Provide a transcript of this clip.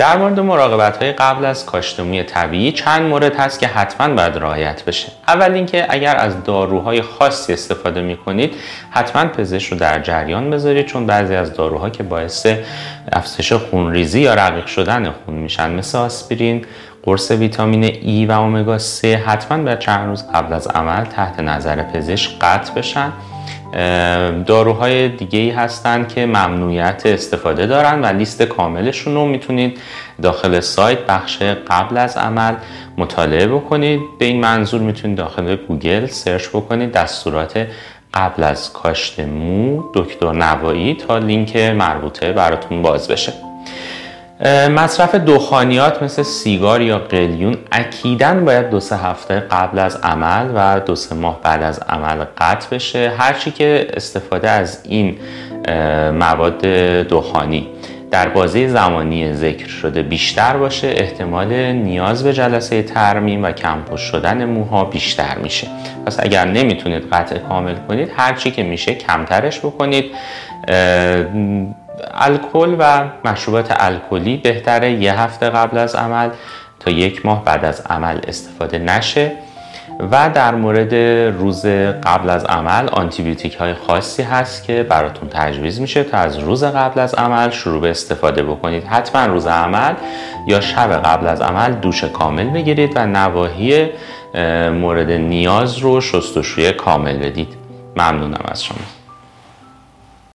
در مورد مراقبت های قبل از کاشت موی طبیعی چند مورد هست که حتما باید رعایت بشه. اول اینکه اگر از داروهای خاصی استفاده می کنید حتما پزشک رو در جریان بذارید چون بعضی از داروها که باعث افزایش خونریزی یا رقیق شدن خون میشن مثل آسپرین قرص ویتامین ای و امگا 3 حتما باید چند روز قبل از عمل تحت نظر پزشک قطع بشن. داروهای دیگه ای هستن که ممنوعیت استفاده دارن و لیست کاملشون رو می‌تونید داخل سایت بخش قبل از عمل مطالعه بکنید. به این منظور می‌تونید داخل گوگل search بکنید دستورات قبل از کاشت مو دکتر نوایی تا لینک مربوطه براتون باز بشه. مصرف دخانیات مثل سیگار یا قلیون اکیدا باید دو سه هفته قبل از عمل و دو سه ماه بعد از عمل قطع بشه. هرچی که استفاده از این مواد دخانی در بازه زمانی ذکر شده بیشتر باشه احتمال نیاز به جلسه ترمیم و کمپوش شدن موها بیشتر میشه. پس اگر نمی‌تونید قطع کامل کنید هرچی که میشه کمترش بکنید. الکل و مشروبات الکلی بهتره یه هفته قبل از عمل تا یک ماه بعد از عمل استفاده نشه. و در مورد روز قبل از عمل آنتیبیوتیک های خاصی هست که براتون تجویز میشه تا از روز قبل از عمل شروع به استفاده بکنید. حتما روز عمل یا شب قبل از عمل دوش کامل بگیرید و نواحی مورد نیاز رو شستشوی کامل بدید. ممنونم از شما.